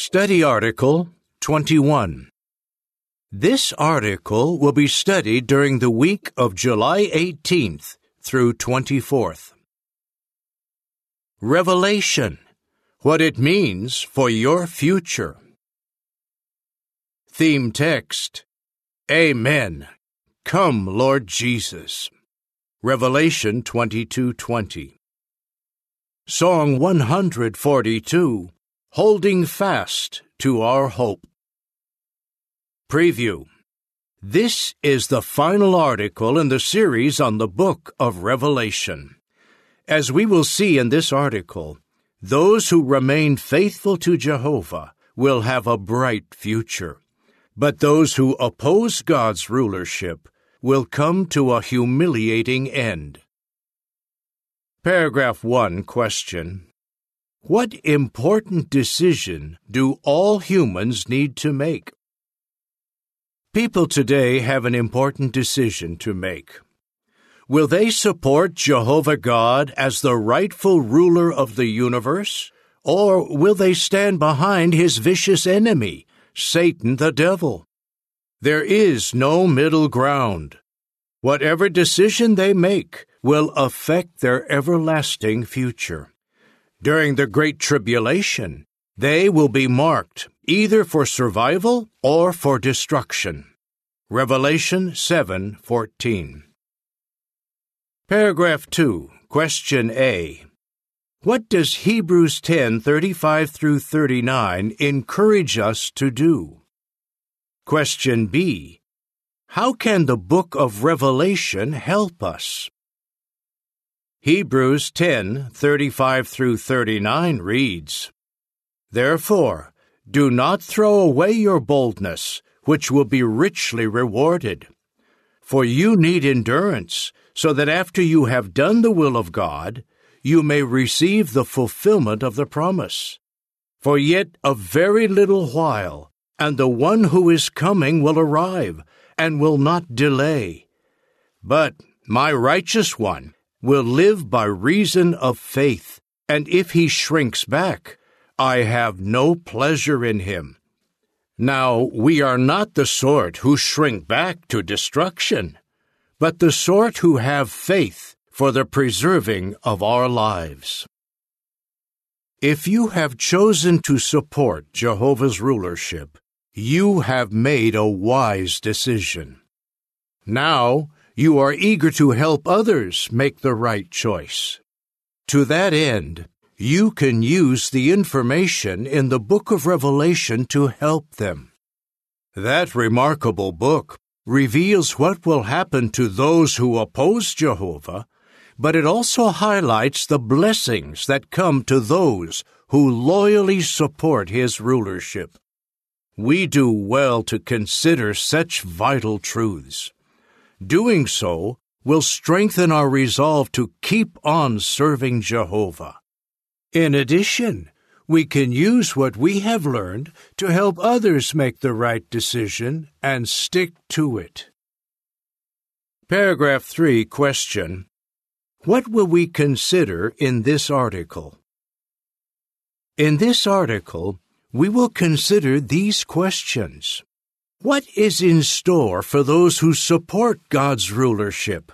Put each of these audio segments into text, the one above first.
Study Article 21. This article will be studied during the week of July 18th through 24th. Revelation What it means for your future. Theme text Amen. Come, Lord Jesus. Revelation 22:20. Song 142 Holding Fast to Our Hope. Preview This is the final article in the series on the book of Revelation. As we will see in this article, those who remain faithful to Jehovah will have a bright future. But those who oppose God's rulership will come to a humiliating end. Paragraph 1 Question What important decision do all humans need to make? People today have an important decision to make. Will they support Jehovah God as the rightful ruler of the universe? Or will they stand behind his vicious enemy, Satan the devil? There is no middle ground. Whatever decision they make will affect their everlasting future. During the Great Tribulation, they will be marked either for survival or for destruction. Revelation 7:14. Paragraph 2, question A. What does Hebrews 10:35 through 39 encourage us to do? Question B. How can the book of Revelation help us? Hebrews 10:35 through 39 reads, Therefore, do not throw away your boldness, which will be richly rewarded. For you need endurance, so that after you have done the will of God, you may receive the fulfillment of the promise. For yet a very little while, and the one who is coming will arrive, and will not delay. But my righteous one will live by reason of faith, and if he shrinks back, I have no pleasure in him. Now, we are not the sort who shrink back to destruction, but the sort who have faith for the preserving of our lives. If you have chosen to support Jehovah's rulership, you have made a wise decision. Now, you are eager to help others make the right choice. To that end, you can use the information in the book of Revelation to help them. That remarkable book reveals what will happen to those who oppose Jehovah, but it also highlights the blessings that come to those who loyally support his rulership. We do well to consider such vital truths. Doing so will strengthen our resolve to keep on serving Jehovah. In addition, we can use what we have learned to help others make the right decision and stick to it. Paragraph 3 Question What will we consider in this article? In this article, we will consider these questions. What is in store for those who support God's rulership?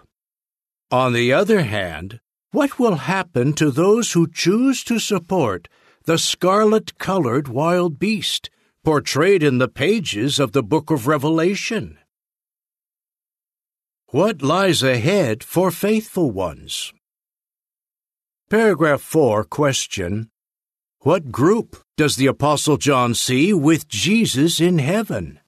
On the other hand, what will happen to those who choose to support the scarlet colored wild beast portrayed in the pages of the book of Revelation? What lies ahead for faithful ones? Paragraph 4 Question What group does the Apostle John see with Jesus in heaven?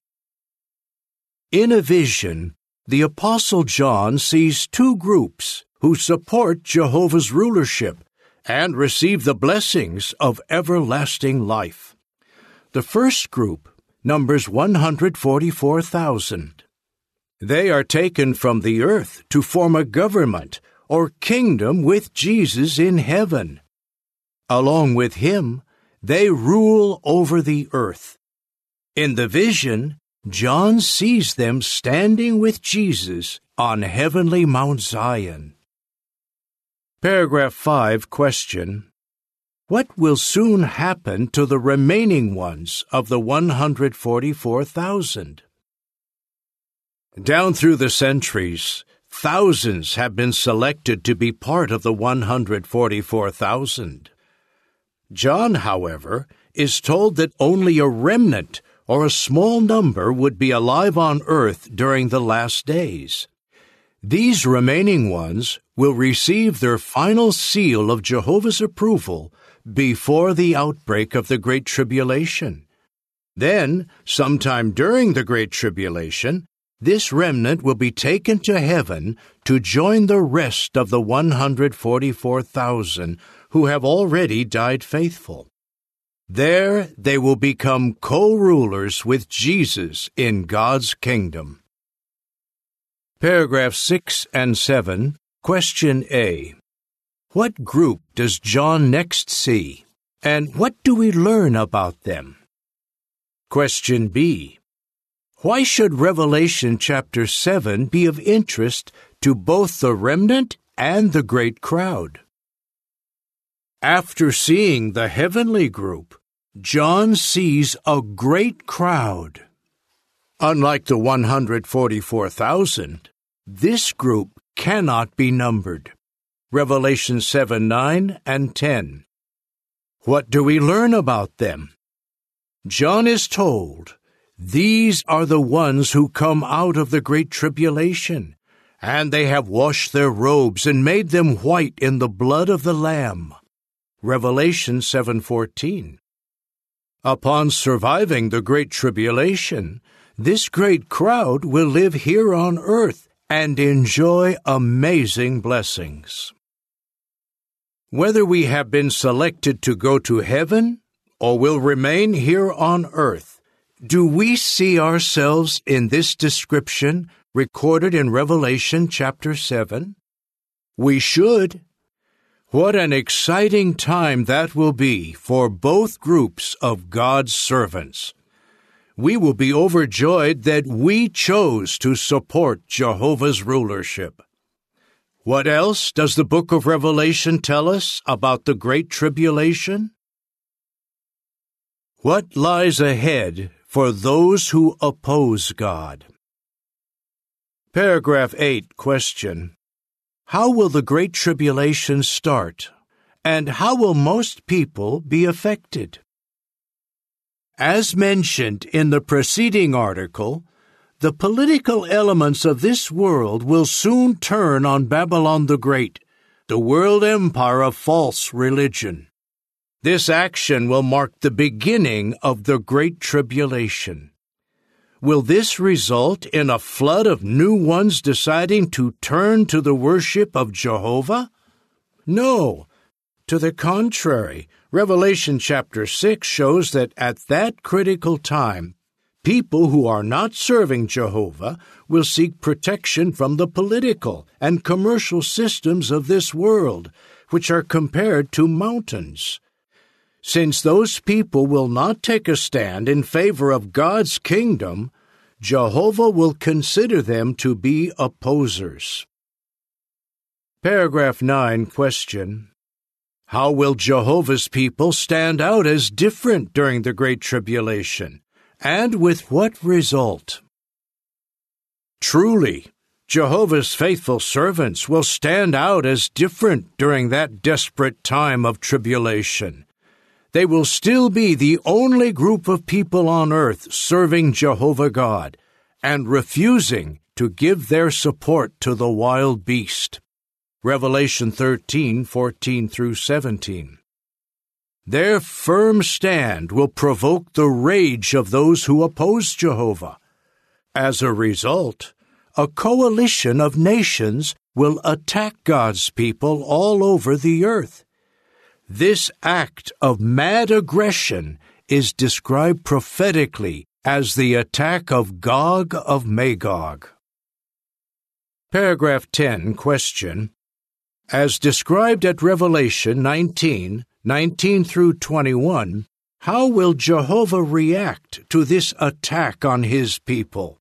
In a vision, the Apostle John sees two groups who support Jehovah's rulership and receive the blessings of everlasting life. The first group numbers 144,000. They are taken from the earth to form a government or kingdom with Jesus in heaven. Along with him, they rule over the earth. In the vision, John sees them standing with Jesus on heavenly Mount Zion. Paragraph 5 Question What will soon happen to the remaining ones of the 144,000? Down through the centuries, thousands have been selected to be part of the 144,000. John, however, is told that only a remnant or a small number would be alive on earth during the last days. These remaining ones will receive their final seal of Jehovah's approval before the outbreak of the Great Tribulation. Then, sometime during the Great Tribulation, this remnant will be taken to heaven to join the rest of the 144,000 who have already died faithful. There they will become co rulers with Jesus in God's kingdom. Paragraph 6 and 7, Question A. What group does John next see, and what do we learn about them? Question B. Why should Revelation chapter 7 be of interest to both the remnant and the great crowd? After seeing the heavenly group, John sees a great crowd. Unlike the 144,000, this group cannot be numbered. Revelation 7 9 and 10. What do we learn about them? John is told these are the ones who come out of the great tribulation, and they have washed their robes and made them white in the blood of the Lamb. Revelation 7:14. Upon surviving the great tribulation, this great crowd will live here on earth and enjoy amazing blessings. Whether we have been selected to go to heaven or will remain here on earth, do we see ourselves in this description recorded in Revelation chapter 7? We should. What an exciting time that will be for both groups of God's servants. We will be overjoyed that we chose to support Jehovah's rulership. What else does the book of Revelation tell us about the Great Tribulation? What lies ahead for those who oppose God. Paragraph 8 Question How will the Great Tribulation start, and how will most people be affected? As mentioned in the preceding article, the political elements of this world will soon turn on Babylon the Great, the world empire of false religion. This action will mark the beginning of the Great Tribulation. Will this result in a flood of new ones deciding to turn to the worship of Jehovah? No. To the contrary, Revelation chapter 6 shows that at that critical time, people who are not serving Jehovah will seek protection from the political and commercial systems of this world, which are compared to mountains. Since those people will not take a stand in favor of God's kingdom, Jehovah will consider them to be opposers. Paragraph 9 Question How will Jehovah's people stand out as different during the Great Tribulation, and with what result? Truly, Jehovah's faithful servants will stand out as different during that desperate time of tribulation they will still be the only group of people on earth serving Jehovah God and refusing to give their support to the wild beast. Revelation 13, 14 through 17. Their firm stand will provoke the rage of those who oppose Jehovah. As a result, a coalition of nations will attack God's people all over the earth. This act of mad aggression is described prophetically as the attack of Gog of Magog. Paragraph 10 Question As described at Revelation 19 19 through 21, how will Jehovah react to this attack on his people?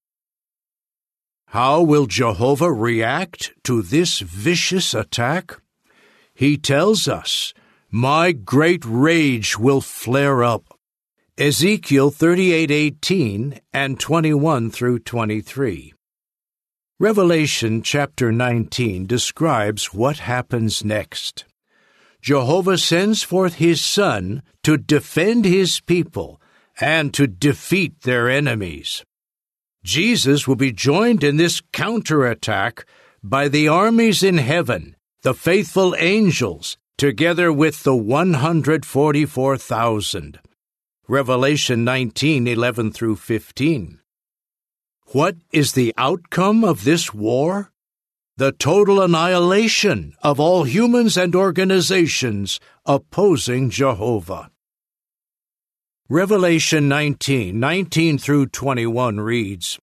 How will Jehovah react to this vicious attack? He tells us My great rage will flare up. Ezekiel 38:18 and 21 through 23. Revelation chapter 19 describes what happens next. Jehovah sends forth his son to defend his people and to defeat their enemies. Jesus will be joined in this counterattack by the armies in heaven, the faithful angels, together with the 144,000. Revelation 19:11 through 15. What is the outcome of this war? The total annihilation of all humans and organizations opposing Jehovah. Revelation 19, 19 through 21 reads,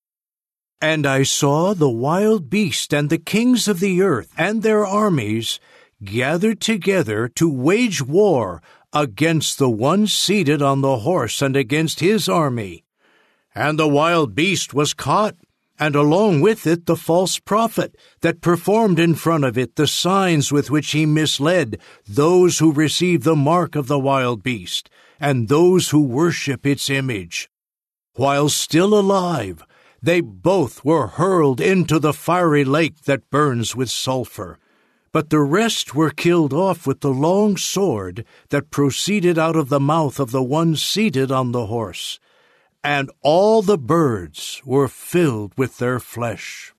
And I saw the wild beast and the kings of the earth and their armies gathered together to wage war against the one seated on the horse and against his army. And the wild beast was caught, and along with it the false prophet that performed in front of it the signs with which he misled those who received the mark of the wild beast and those who worship its image. While still alive, they both were hurled into the fiery lake that burns with sulfur. But the rest were killed off with the long sword that proceeded out of the mouth of the one seated on the horse, and all the birds were filled with their flesh.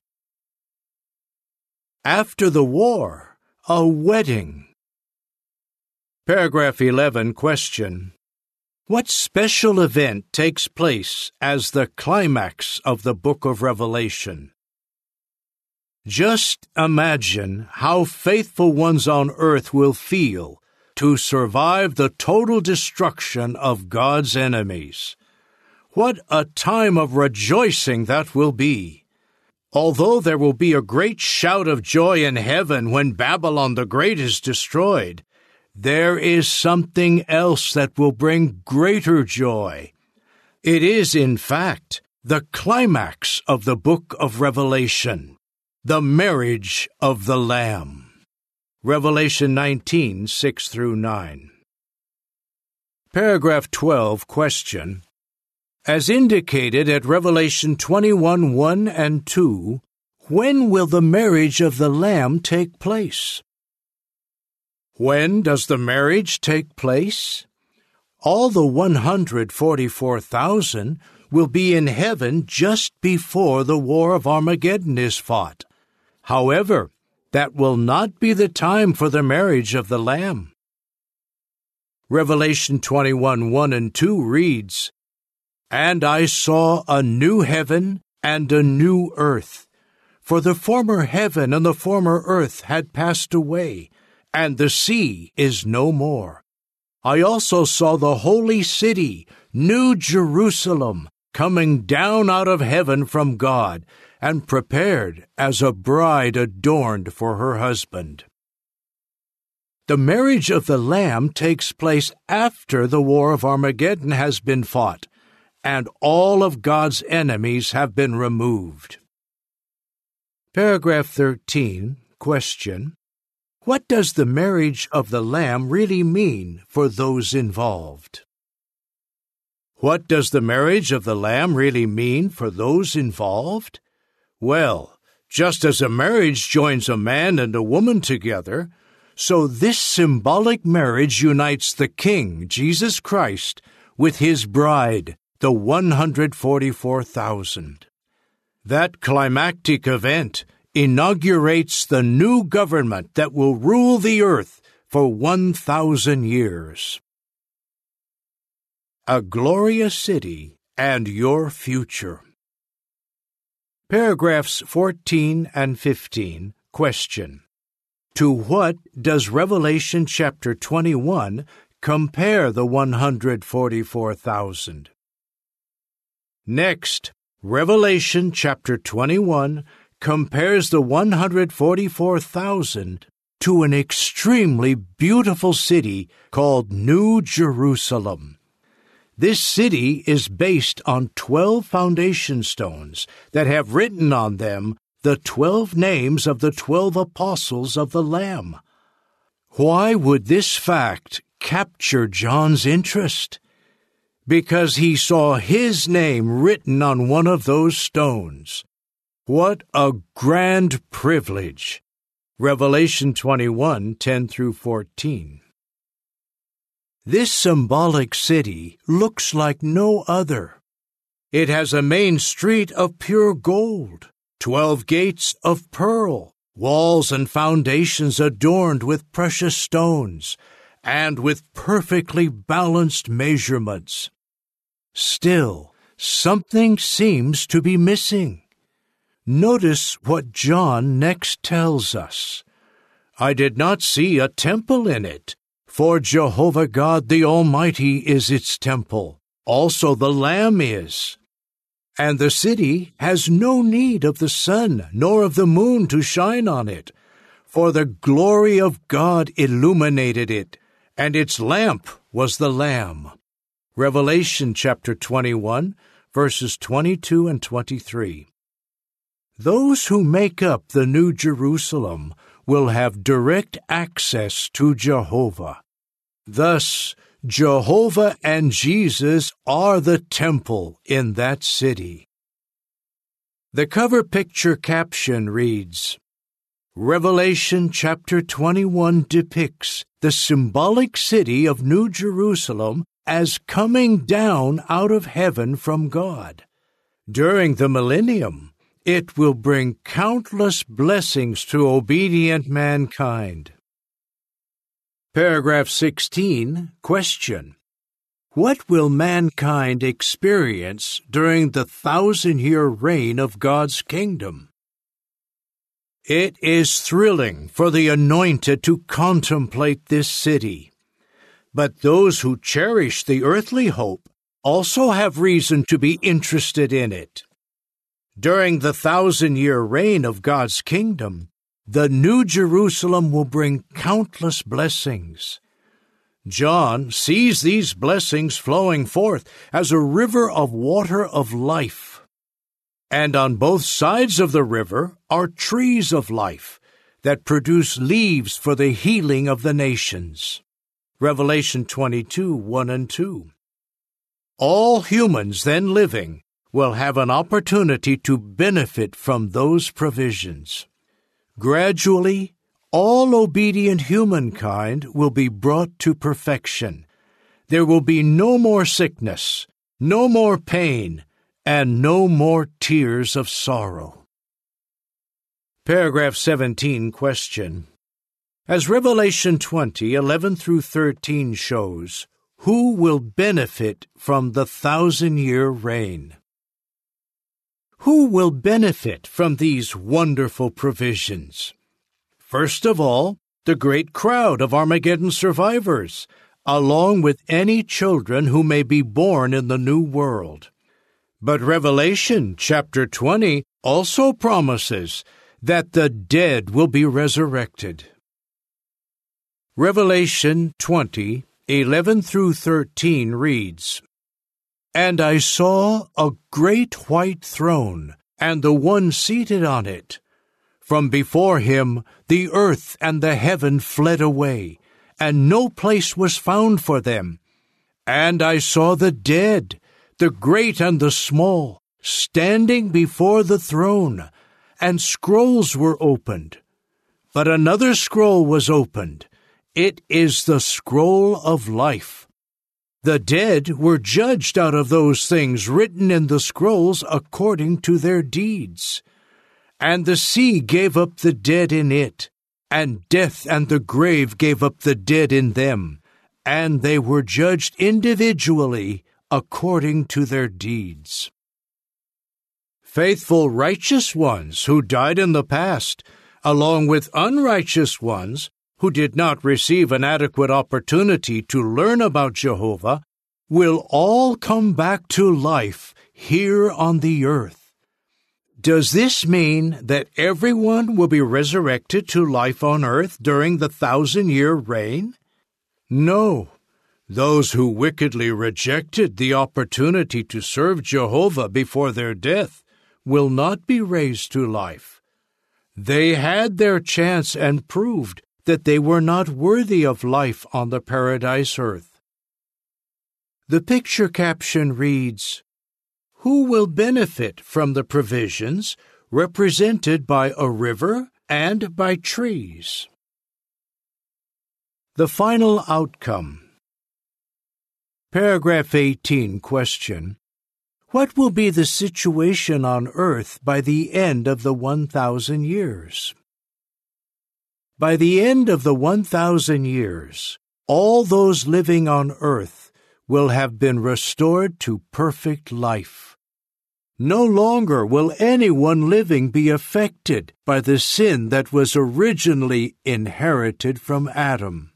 After the war, a wedding. Paragraph 11 Question. What special event takes place as the climax of the book of Revelation? Just imagine how faithful ones on earth will feel to survive the total destruction of God's enemies. What a time of rejoicing that will be! Although there will be a great shout of joy in heaven when Babylon the Great is destroyed, there is something else that will bring greater joy. It is, in fact, the climax of the book of Revelation. The marriage of the Lamb. Revelation 19, 6 through 9. Paragraph 12, question. As indicated at Revelation 21, 1 and 2, when will the marriage of the Lamb take place? When does the marriage take place? All the 144,000 will be in heaven just before the War of Armageddon is fought. However, that will not be the time for the marriage of the Lamb. Revelation 21 1 and 2 reads, And I saw a new heaven and a new earth. For the former heaven and the former earth had passed away, and the sea is no more. I also saw the holy city, New Jerusalem, coming down out of heaven from God and prepared as a bride adorned for her husband. The marriage of the Lamb takes place after the War of Armageddon has been fought, and all of God's enemies have been removed. Paragraph 13, question. What does the marriage of the Lamb really mean for those involved? What does the marriage of the Lamb really mean for those involved? Well, just as a marriage joins a man and a woman together, so this symbolic marriage unites the King, Jesus Christ, with his bride, the 144,000. That climactic event inaugurates the new government that will rule the earth for 1,000 years. A glorious city and your future. Paragraphs 14 and 15 question. To what does Revelation chapter 21 compare the 144,000? Next, Revelation chapter 21 compares the 144,000 to an extremely beautiful city called New Jerusalem. This city is based on 12 foundation stones that have written on them the 12 names of the 12 apostles of the Lamb. Why would this fact capture John's interest because he saw his name written on one of those stones. What a grand privilege! Revelation 21 10 through 14. This symbolic city looks like no other. It has a main street of pure gold, twelve gates of pearl, walls and foundations adorned with precious stones, and with perfectly balanced measurements. Still, something seems to be missing. Notice what John next tells us. I did not see a temple in it, for Jehovah God the Almighty is its temple, also the Lamb is. And the city has no need of the sun nor of the moon to shine on it, for the glory of God illuminated it, and its lamp was the Lamb. Revelation chapter 21, verses 22 and 23. Those who make up the New Jerusalem will have direct access to Jehovah. Thus, Jehovah and Jesus are the temple in that city. The cover picture caption reads Revelation chapter 21 depicts the symbolic city of New Jerusalem as coming down out of heaven from God. During the millennium, it will bring countless blessings to obedient mankind. Paragraph 16 Question What will mankind experience during the thousand year reign of God's kingdom? It is thrilling for the anointed to contemplate this city. But those who cherish the earthly hope also have reason to be interested in it. During the thousand year reign of God's kingdom, the New Jerusalem will bring countless blessings. John sees these blessings flowing forth as a river of water of life. And on both sides of the river are trees of life that produce leaves for the healing of the nations. Revelation 22 1 and 2. All humans then living will have an opportunity to benefit from those provisions. Gradually, all obedient humankind will be brought to perfection. There will be no more sickness, no more pain, and no more tears of sorrow. Paragraph 17 Question. As Revelation 20 11 through 13 shows, who will benefit from the thousand year reign? Who will benefit from these wonderful provisions? First of all, the great crowd of Armageddon survivors, along with any children who may be born in the new world. But Revelation chapter 20 also promises that the dead will be resurrected. Revelation 20, 11 through 13 reads, and I saw a great white throne, and the one seated on it. From before him the earth and the heaven fled away, and no place was found for them. And I saw the dead, the great and the small, standing before the throne, and scrolls were opened. But another scroll was opened. It is the scroll of life. The dead were judged out of those things written in the scrolls according to their deeds. And the sea gave up the dead in it, and death and the grave gave up the dead in them, and they were judged individually according to their deeds. Faithful righteous ones who died in the past, along with unrighteous ones, who did not receive an adequate opportunity to learn about Jehovah will all come back to life here on the earth. Does this mean that everyone will be resurrected to life on earth during the thousand year reign? No. Those who wickedly rejected the opportunity to serve Jehovah before their death will not be raised to life. They had their chance and proved that they were not worthy of life on the paradise earth. The picture caption reads, Who will benefit from the provisions represented by a river and by trees? The final outcome. Paragraph 18 question. What will be the situation on earth by the end of the 1,000 years? By the end of the 1,000 years, all those living on earth will have been restored to perfect life. No longer will anyone living be affected by the sin that was originally inherited from Adam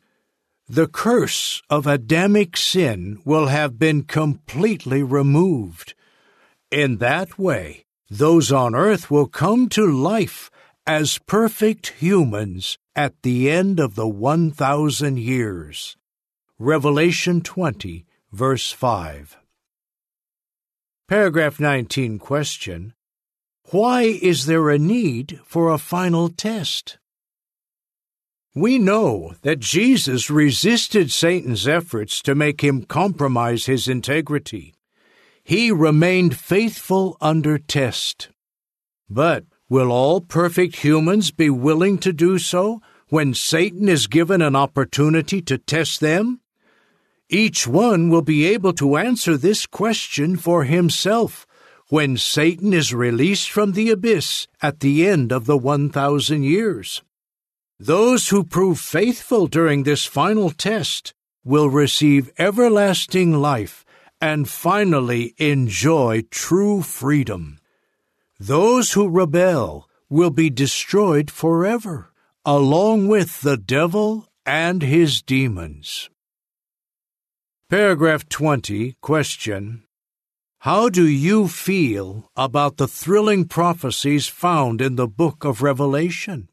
the curse of Adamic sin will have been completely removed. In that way, those on earth will come to life as perfect humans at the end of the 1,000 years. Revelation 20, verse 5. Paragraph 19 question Why is there a need for a final test? We know that Jesus resisted Satan's efforts to make him compromise his integrity. He remained faithful under test. But will all perfect humans be willing to do so when Satan is given an opportunity to test them? Each one will be able to answer this question for himself when Satan is released from the abyss at the end of the 1,000 years. Those who prove faithful during this final test will receive everlasting life and finally enjoy true freedom. Those who rebel will be destroyed forever, along with the devil and his demons. Paragraph 20, question. How do you feel about the thrilling prophecies found in the book of Revelation?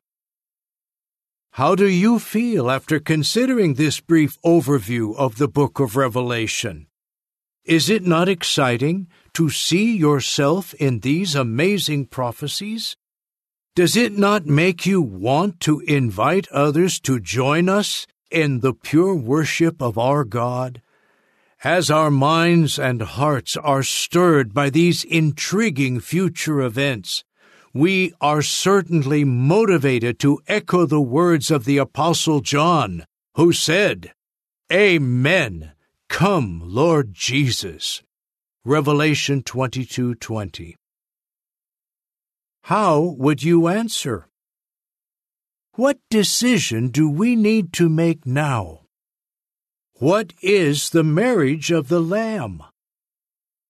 How do you feel after considering this brief overview of the book of Revelation? Is it not exciting to see yourself in these amazing prophecies? Does it not make you want to invite others to join us in the pure worship of our God? As our minds and hearts are stirred by these intriguing future events, we are certainly motivated to echo the words of the Apostle John, who said, Amen. Come, Lord Jesus. Revelation 22:20. How would you answer? What decision do we need to make now? What is the marriage of the Lamb?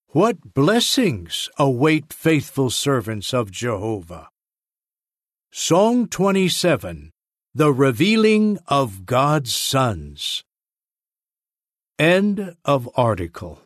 What blessings await faithful servants of Jehovah? Song 27 The Revealing of God's Sons. End of article.